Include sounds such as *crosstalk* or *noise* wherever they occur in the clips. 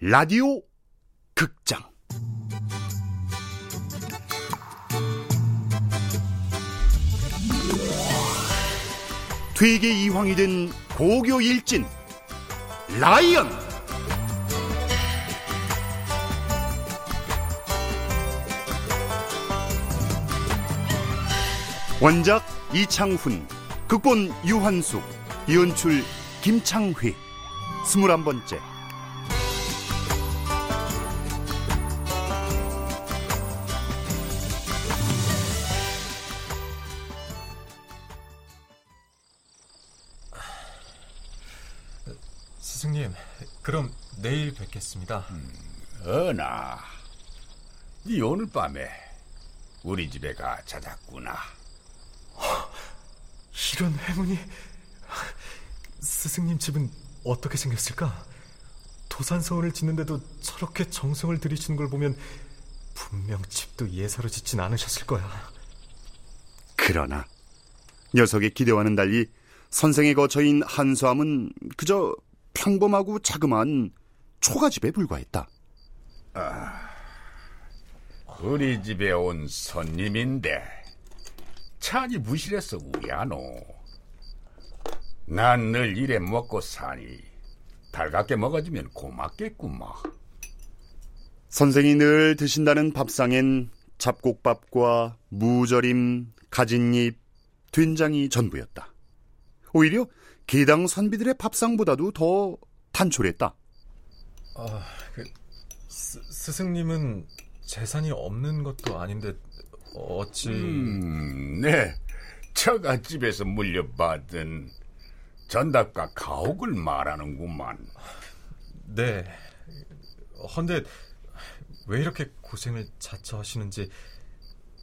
라디오 극장. 퇴계 이황이 된 고교 일진 라이언 원작 이창훈 극본 유한숙 연출 김창휘 스물한 번째 스승님, 그럼 내일 뵙겠습니다. 어나, 네 오늘 밤에 우리 집에 가 찾았구나. 이런 행운이 스승님 집은 어떻게 생겼을까? 도산서원을 짓는데도 저렇게 정성을 들이시는 걸 보면 분명 집도 예사로 짓진 않으셨을 거야. 그러나 녀석의 기대와는 달리 선생의 거처인 한수함은 그저 평범하고 자그마한 초가집에 불과했다. 우리 집에 온 손님인데 찬이 부실해서 우야노. 난 늘 이래 먹고 사니 달갑게 먹어주면 고맙겠구마. 선생이 늘 드신다는 밥상엔 잡곡밥과 무절임, 가진잎, 된장이 전부였다. 오히려 기당 선비들의 밥상보다도 더 단촐했다. 아, 그 스, 스승님은 재산이 없는 것도 아닌데 어찌 음, 네. 처갓집에서 물려받은 전답과 가옥을 말하는구만. 네. 헌데 왜 이렇게 고생을 자처하시는지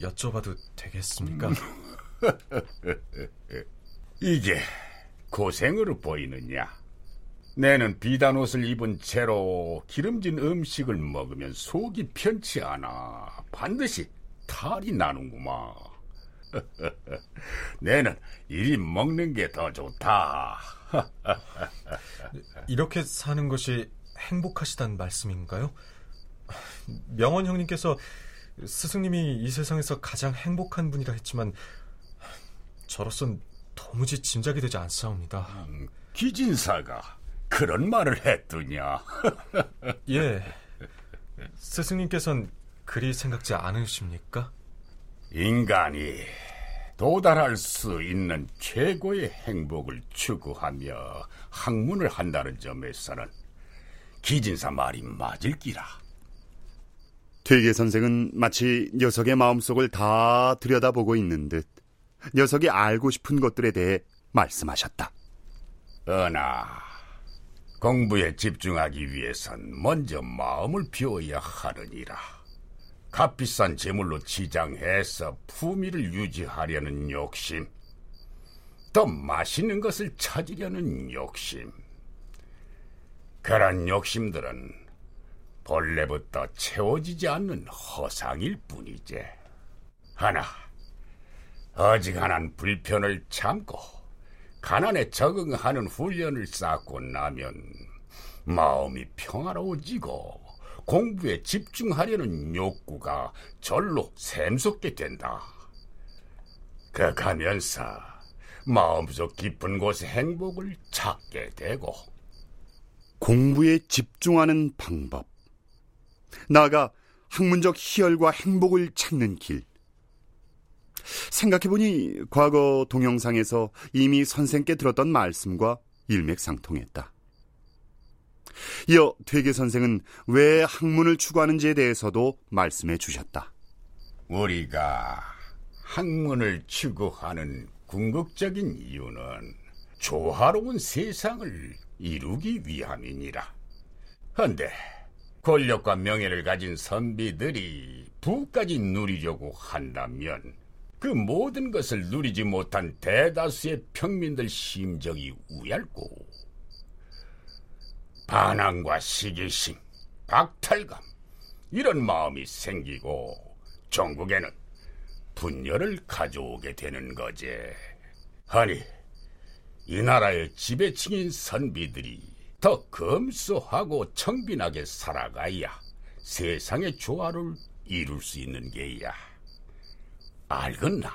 여쭤봐도 되겠습니까? *laughs* 이게 고생으로 보이느냐? 내는 비단 옷을 입은 채로 기름진 음식을 먹으면 속이 편치 않아. 반드시 탈이 나는구만. *laughs* 내는 이리 먹는 게 더 좋다. *laughs* 이렇게 사는 것이 행복하시단 말씀인가요? 명원 형님께서 스승님이 이 세상에서 가장 행복한 분이라 했지만 저로선 도무지 짐작이 되지 않사옵니다. 기진사가 그런 말을 했더냐? *laughs* 예. 스승님께선 그리 생각지 않으십니까? 인간이 도달할 수 있는 최고의 행복을 추구하며 학문을 한다는 점에서는 기진사 말이 맞을 기라. 퇴계 선생은 마치 녀석의 마음속을 다 들여다보고 있는 듯 녀석이 알고 싶은 것들에 대해 말씀하셨다. 어나 공부에 집중하기 위해선 먼저 마음을 비워야 하느니라. 값비싼 재물로 치장해서 품위를 유지하려는 욕심, 더 맛있는 것을 찾으려는 욕심. 그런 욕심들은 본래부터 채워지지 않는 허상일 뿐이지. 하나, 어지간한 불편을 참고 가난에 적응하는 훈련을 쌓고 나면 마음이 평화로워지고 공부에 집중하려는 욕구가 절로 샘솟게 된다. 그 가면서 마음속 깊은 곳의 행복을 찾게 되고 공부에 집중하는 방법. 나아가 학문적 희열과 행복을 찾는 길. 생각해보니 과거 동영상에서 이미 선생께 들었던 말씀과 일맥상통했다. 이어 퇴계 선생은 왜 학문을 추구하는지에 대해서도 말씀해 주셨다. 우리가 학문을 추구하는 궁극적인 이유는 조화로운 세상을 이루기 위함이니라. 헌데 권력과 명예를 가진 선비들이 부까지 누리려고 한다면 그 모든 것을 누리지 못한 대다수의 평민들 심정이 우얇고 반항과 시기심, 박탈감 이런 마음이 생기고 전국에는 분열을 가져오게 되는 거지. 아니, 이 나라의 지배층인 선비들이 더 검소하고 청빈하게 살아가야 세상의 조화를 이룰 수 있는 게야. 알겠나?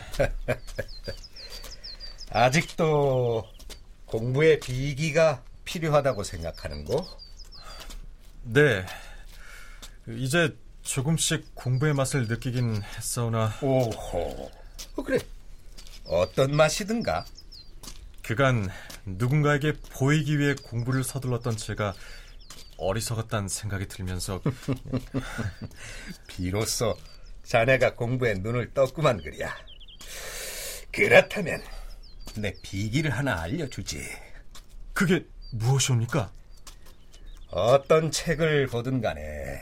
*laughs* 아직도 공부에 비기가 필요하다고 생각하는고? 네. 이제 조금씩 공부의 맛을 느끼긴 했사오나 오호. 어, 그래. 어떤 맛이든가? 그간 누군가에게 보이기 위해 공부를 서둘렀던 제가 어리석었다는 생각이 들면서 *laughs* 비로소 자네가 공부에 눈을 떴구만 그랴. 그렇다면 내 비기를 하나 알려주지. 그게 무엇이옵니까? 어떤 책을 보든 간에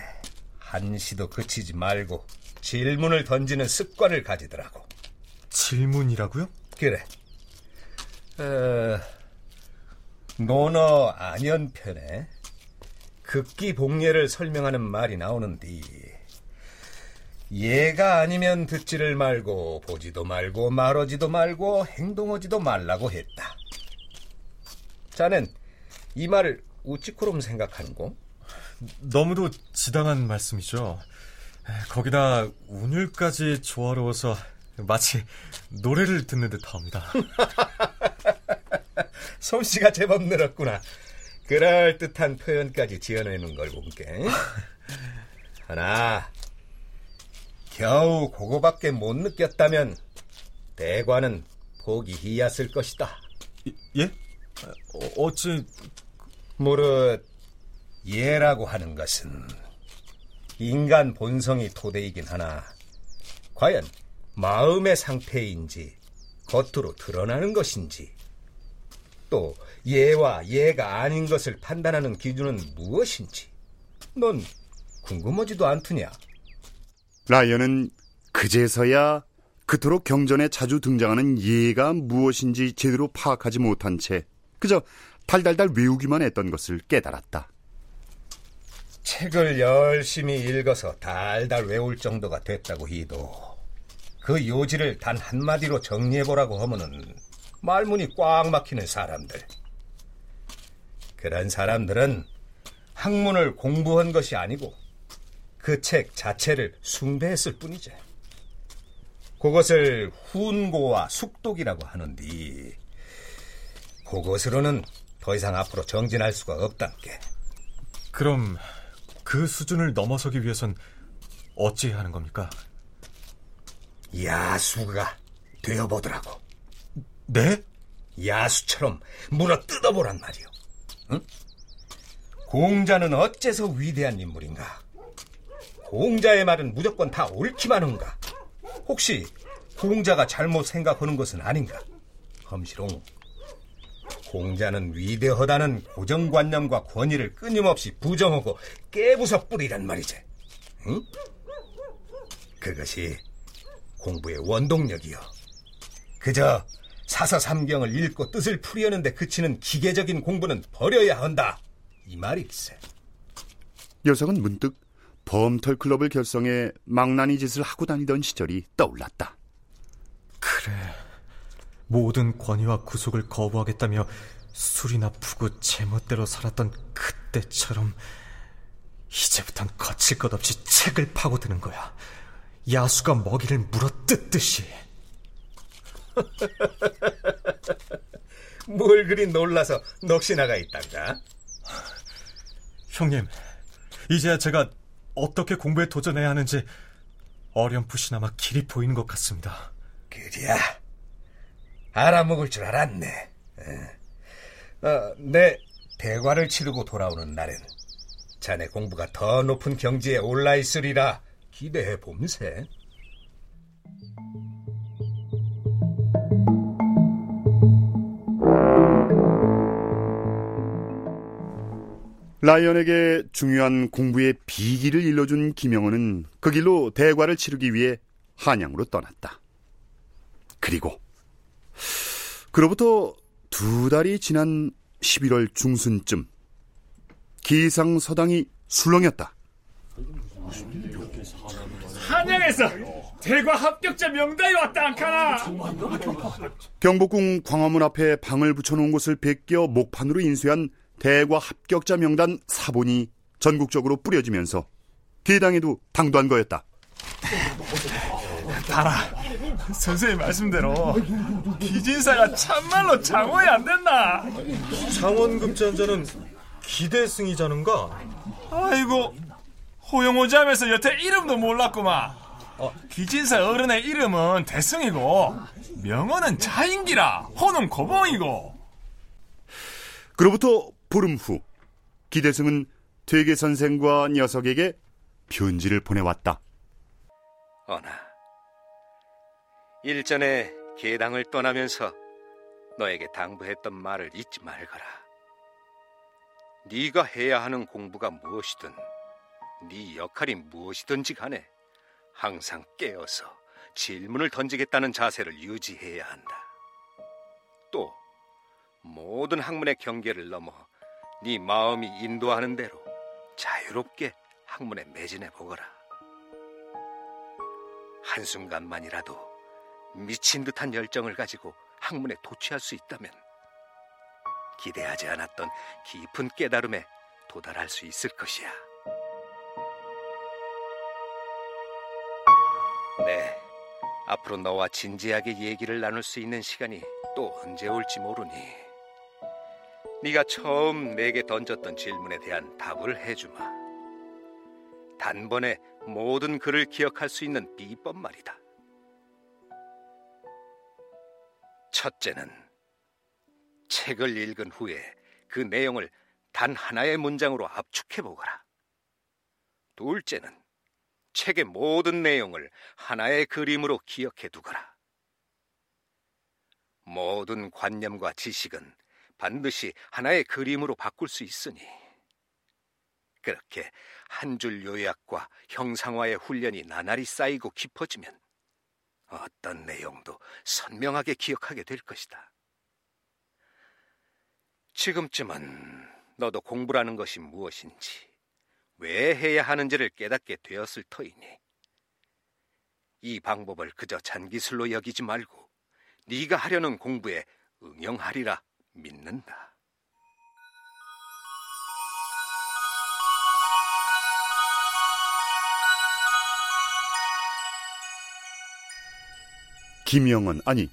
한시도 그치지 말고 질문을 던지는 습관을 가지더라고. 질문이라고요? 그래. 어, 논어 안연편에 극기 복례를 설명하는 말이 나오는데 얘가 아니면 듣지를 말고 보지도 말고 말하지도 말고 행동하지도 말라고 했다. 자넨 이 말을 우찌코롬 생각하는고? 너무도 지당한 말씀이죠. 거기다 운율까지 조화로워서 마치 노래를 듣는 듯합니다. *laughs* 솜씨가 제법 늘었구나. 그럴 듯한 표현까지 지어내는 걸 본게. *laughs* 하나, 겨우 그거밖에 못 느꼈다면 대관은 희였을 것이다. 예? 어, 어찌 무릇 예라고 하는 것은 인간 본성이 토대이긴 하나 과연 마음의 상태인지 겉으로 드러나는 것인지 또 예와 예가 아닌 것을 판단하는 기준은 무엇인지 넌 궁금하지도 않더냐? 라이언은 그제서야 그토록 경전에 자주 등장하는 예가 무엇인지 제대로 파악하지 못한 채 그저 달달달 외우기만 했던 것을 깨달았다. 책을 열심히 읽어서 달달 외울 정도가 됐다고 해도 그 요지를 단 한마디로 정리해보라고 하면은 말문이 꽉 막히는 사람들. 그런 사람들은 학문을 공부한 것이 아니고 그 책 자체를 숭배했을 뿐이지. 그것을 훈고와 숙독이라고 하는데 그것으로는 더 이상 앞으로 정진할 수가 없단게. 그럼 그 수준을 넘어서기 위해선 어찌 하는 겁니까? 야수가 되어보더라고. 네? 야수처럼 물어 뜯어보란 말이오. 응? 공자는 어째서 위대한 인물인가? 공자의 말은 무조건 다 옳기만 한가? 혹시 공자가 잘못 생각하는 것은 아닌가? 험시롱, 공자는 위대하다는 고정관념과 권위를 끊임없이 부정하고 깨부숴 뿌리란 말이지. 응? 그것이 공부의 원동력이요. 그저 사서삼경을 읽고 뜻을 풀이하는데 그치는 기계적인 공부는 버려야 한다. 이 말일세. 녀석은 문득 범털 클럽을 결성해 망나니 짓을 하고 다니던 시절이 떠올랐다. 그래. 모든 권위와 구속을 거부하겠다며 술이나 푸고 제멋대로 살았던 그때처럼 이제부턴 거칠 것 없이 책을 파고드는 거야. 야수가 먹이를 물어 뜯듯이. *laughs* 뭘 그리 놀라서 넋이 나가 있단가? 형님, 이제야 제가 어떻게 공부에 도전해야 하는지 어렴풋이나마 길이 보이는 것 같습니다. 그리야. 알아먹을 줄 알았네. 어, 내 대과를 치르고 돌아오는 날엔 자네 공부가 더 높은 경지에 올라 있으리라 기대해 봄새. 라이언에게 중요한 공부의 비기를 일러준 김영호는 그 길로 대과를 치르기 위해 한양으로 떠났다. 그리고 그로부터 두 달이 지난 11월 중순쯤 기상서당이 술렁였다. 한양에서 대과 합격자 명단이 왔다 안카나 경복궁 광화문 앞에 방을 붙여놓은 곳을 베껴 목판으로 인쇄한 대과 합격자 명단 사본이 전국적으로 뿌려지면서 개당에도 당도한 거였다. 봐라 선생님 말씀대로 기진사가 참말로 장원이 안 됐나 장원급제한자는 기대승이자는가? 아이고 호용호자하면서 여태 이름도 몰랐구만 어, 기진사 어른의 이름은 대승이고 명언은 자인기라 호는 고봉이고 그로부터 보름 후 기대승은 퇴계 선생과 녀석에게 편지를 보내왔다. 어나, 일전에 계당을 떠나면서 너에게 당부했던 말을 잊지 말거라. 네가 해야 하는 공부가 무엇이든 네 역할이 무엇이든지 간에 항상 깨어서 질문을 던지겠다는 자세를 유지해야 한다. 또 모든 학문의 경계를 넘어 네 마음이 인도하는 대로 자유롭게 학문에 매진해 보거라. 한순간만이라도 미친 듯한 열정을 가지고 학문에 도취할 수 있다면 기대하지 않았던 깊은 깨달음에 도달할 수 있을 것이야. 네, 앞으로 너와 진지하게 얘기를 나눌 수 있는 시간이 또 언제 올지 모르니 네가 처음 내게 던졌던 질문에 대한 답을 해주마. 단번에 모든 글을 기억할 수 있는 비법 말이다. 첫째는 책을 읽은 후에 그 내용을 단 하나의 문장으로 압축해 보거라. 둘째는 책의 모든 내용을 하나의 그림으로 기억해 두거라. 모든 관념과 지식은 반드시 하나의 그림으로 바꿀 수 있으니. 그렇게 한 줄 요약과 형상화의 훈련이 나날이 쌓이고 깊어지면 어떤 내용도 선명하게 기억하게 될 것이다. 지금쯤은 너도 공부라는 것이 무엇인지, 왜 해야 하는지를 깨닫게 되었을 터이니. 이 방법을 그저 잔기술로 여기지 말고 네가 하려는 공부에 응용하리라 믿는다. 김영은 아니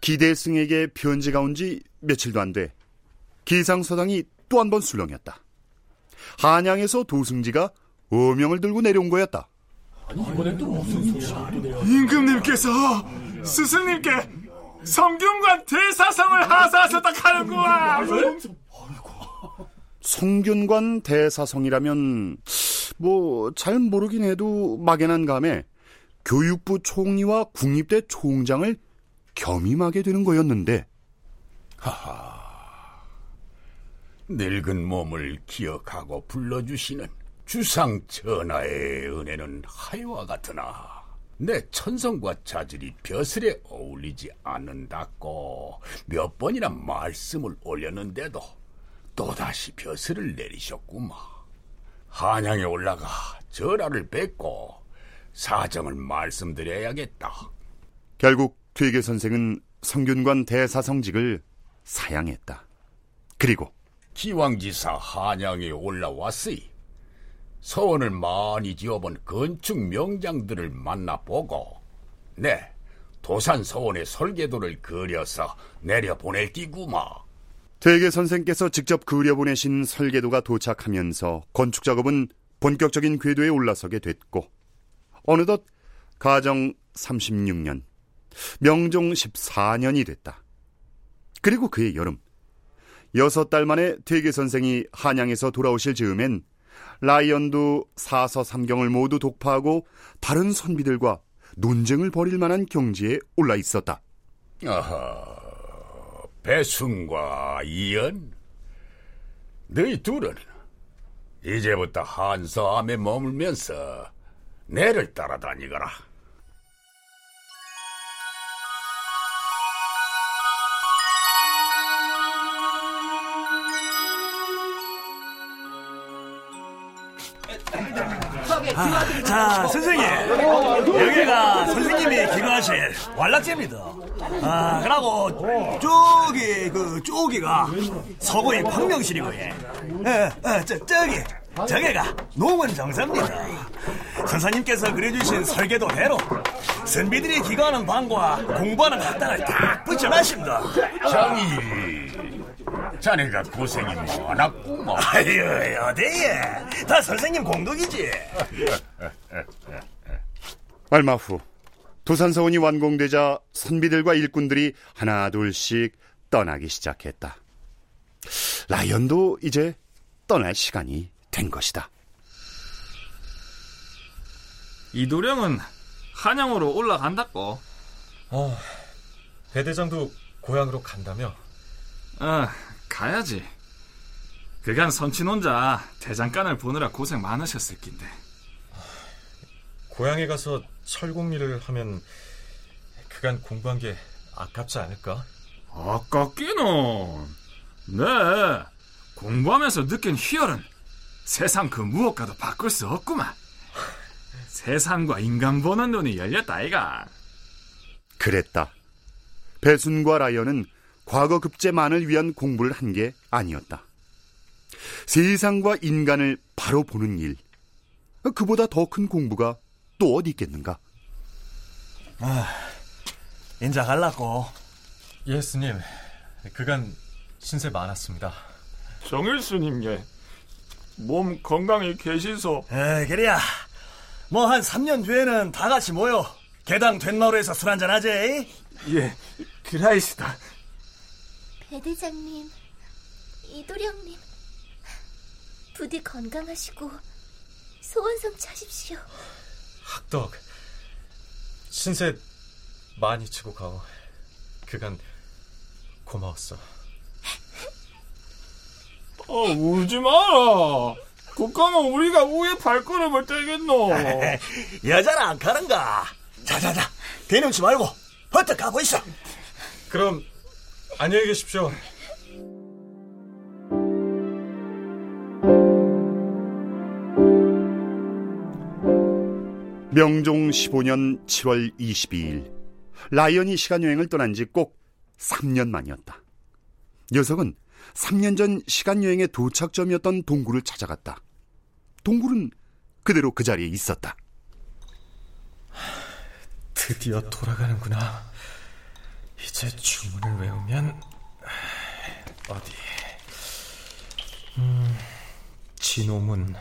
기대승에게 편지가 온 지 며칠도 안 돼 기상서당이 또 한 번 술렁였다. 한양에서 도승지가 어명을 들고 내려온 거였다. 임금님께서 스승님께 성균관 대사성을 하사하셨다 하는구만. 성균관 대사성이라면 뭐 잘 모르긴 해도 막연한 감에 교육부 총리와 국립대 총장을 겸임하게 되는 거였는데. 늙은 몸을 기억하고 불러주시는 주상 전하의 은혜는 하여와 같으나 내 천성과 자질이 벼슬에 어울리지 않는다고 몇 번이나 말씀을 올렸는데도 또다시 벼슬을 내리셨구마. 한양에 올라가 전하를 뵙고 사정을 말씀드려야겠다. 결국 퇴계 선생은 성균관 대사성직을 사양했다. 그리고 기왕지사 한양에 올라왔으니 서원을 많이 지어본 건축 명장들을 만나보고 네 도산 서원의 설계도를 그려서 내려보낼 끼구마. 퇴계 선생께서 직접 그려보내신 설계도가 도착하면서 건축 작업은 본격적인 궤도에 올라서게 됐고 어느덧 가정 36년, 명종 14년이 됐다. 그리고 그의 여름, 여섯 달 만에 퇴계 선생이 한양에서 돌아오실 즈음엔 라이언도 사서 삼경을 모두 독파하고 다른 선비들과 논쟁을 벌일 만한 경지에 올라 있었다. 아하, 배순과 이연, 너희 둘은 이제부터 한서암에 머물면서 내를 따라다니거라. 아, 자, 선생님. 여기가 선생님이 기거하실 완락제입니다. 아, 그러고 저기 그 저기가 서구의 광명실이고 예. 예, 어, 저 저기 저기가 농원 정사입니다. 선사님께서 그려주신 설계도대로 선비들이 기거하는 방과 공부하는 학당을 딱 붙여놨습니다. 장일이 자네가 고생이 많았구만. *laughs* 아유, 어디에? 다 선생님 공덕이지. *laughs* 얼마 후 도산서원이 완공되자 선비들과 일꾼들이 하나 둘씩 떠나기 시작했다. 라이언도 이제 떠날 시간이 된 것이다. 이도령은 한양으로 올라간다고. 어, 배대장도 고향으로 간다며? 어, 가야지. 그간 선친 혼자 대장간을 보느라 고생 많으셨을 낀데. 고향에 가서 철공 일을 하면 그간 공부한 게 아깝지 않을까? 아깝기는. 네. 공부하면서 느낀 희열은 세상 그 무엇과도 바꿀 수 없구만. 세상과 인간 보는 눈이 열렸다, 아이가. 그랬다. 배순과 라이언은 과거 급제만을 위한 공부를 한 게 아니었다. 세상과 인간을 바로 보는 일. 그보다 더 큰 공부가 또 어디 있겠는가? 인자 갈라고. 예, 스님. 그간 신세 많았습니다. 정일수님께 몸 건강히 계시소. 에, 그래야. 뭐 한 3년 뒤에는 다 같이 모여 개당 된마루에서 술 한잔 하지. 예, 그라이시다. 배대장님, 이도령님, 부디 건강하시고 소원성 차십시오. 학덕. 신세 많이 치고 가오. 그간 고마웠어. 어, 울지 마라. 국가면 우리가 우에 발걸음을 떼겠노. *laughs* 여자는 안 가는가? 자자자, 대놓지 말고 버뜩 가고 있어. 그럼 안녕히 계십시오. 명종 15년 7월 22일 라이언이 시간 여행을 떠난 지 꼭 3년 만이었다. 녀석은 3년 전 시간 여행의 도착점이었던 동굴을 찾아갔다. 동굴은 그대로 그 자리에 있었다. 드디어 돌아가는구나. 이제 주문을 외우면 어디? 음, 진호문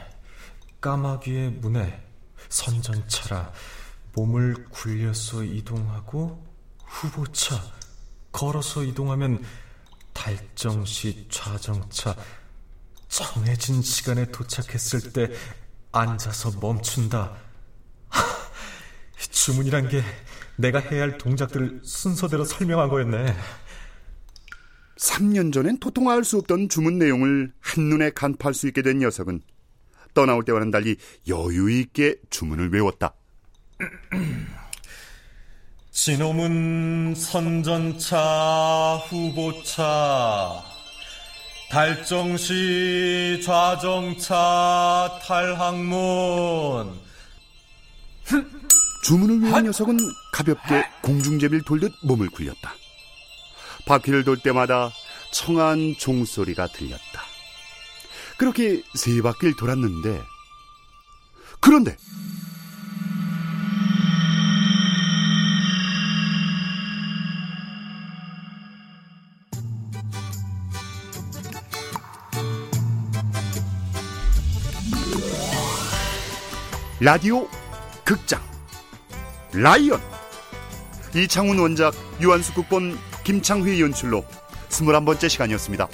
까마귀의 문에 선전차라 몸을 굴려서 이동하고 후보차 걸어서 이동하면 달정시 좌정차 정해진 시간에 도착했을 때 앉아서 멈춘다. 하, 주문이란 게 내가 해야 할 동작들을 순서대로 설명한 거였네. 3년 전엔 도통 알수 없던 주문 내용을 한눈에 간파할 수 있게 된 녀석은 떠나올 때와는 달리 여유 있게 주문을 외웠다. *clears throat* 진호문 선전차 후보차 달정시 좌정차 탈항문 주문을 외운 녀석은 가볍게 공중제비를 돌듯 몸을 굴렸다. 바퀴를 돌 때마다 청한 종소리가 들렸다. 그렇게 세 바퀴를 돌았는데 그런데 라디오 극장 라이언 이창훈 원작 유한수 국본 김창휘 연출로 21번째 시간이었습니다.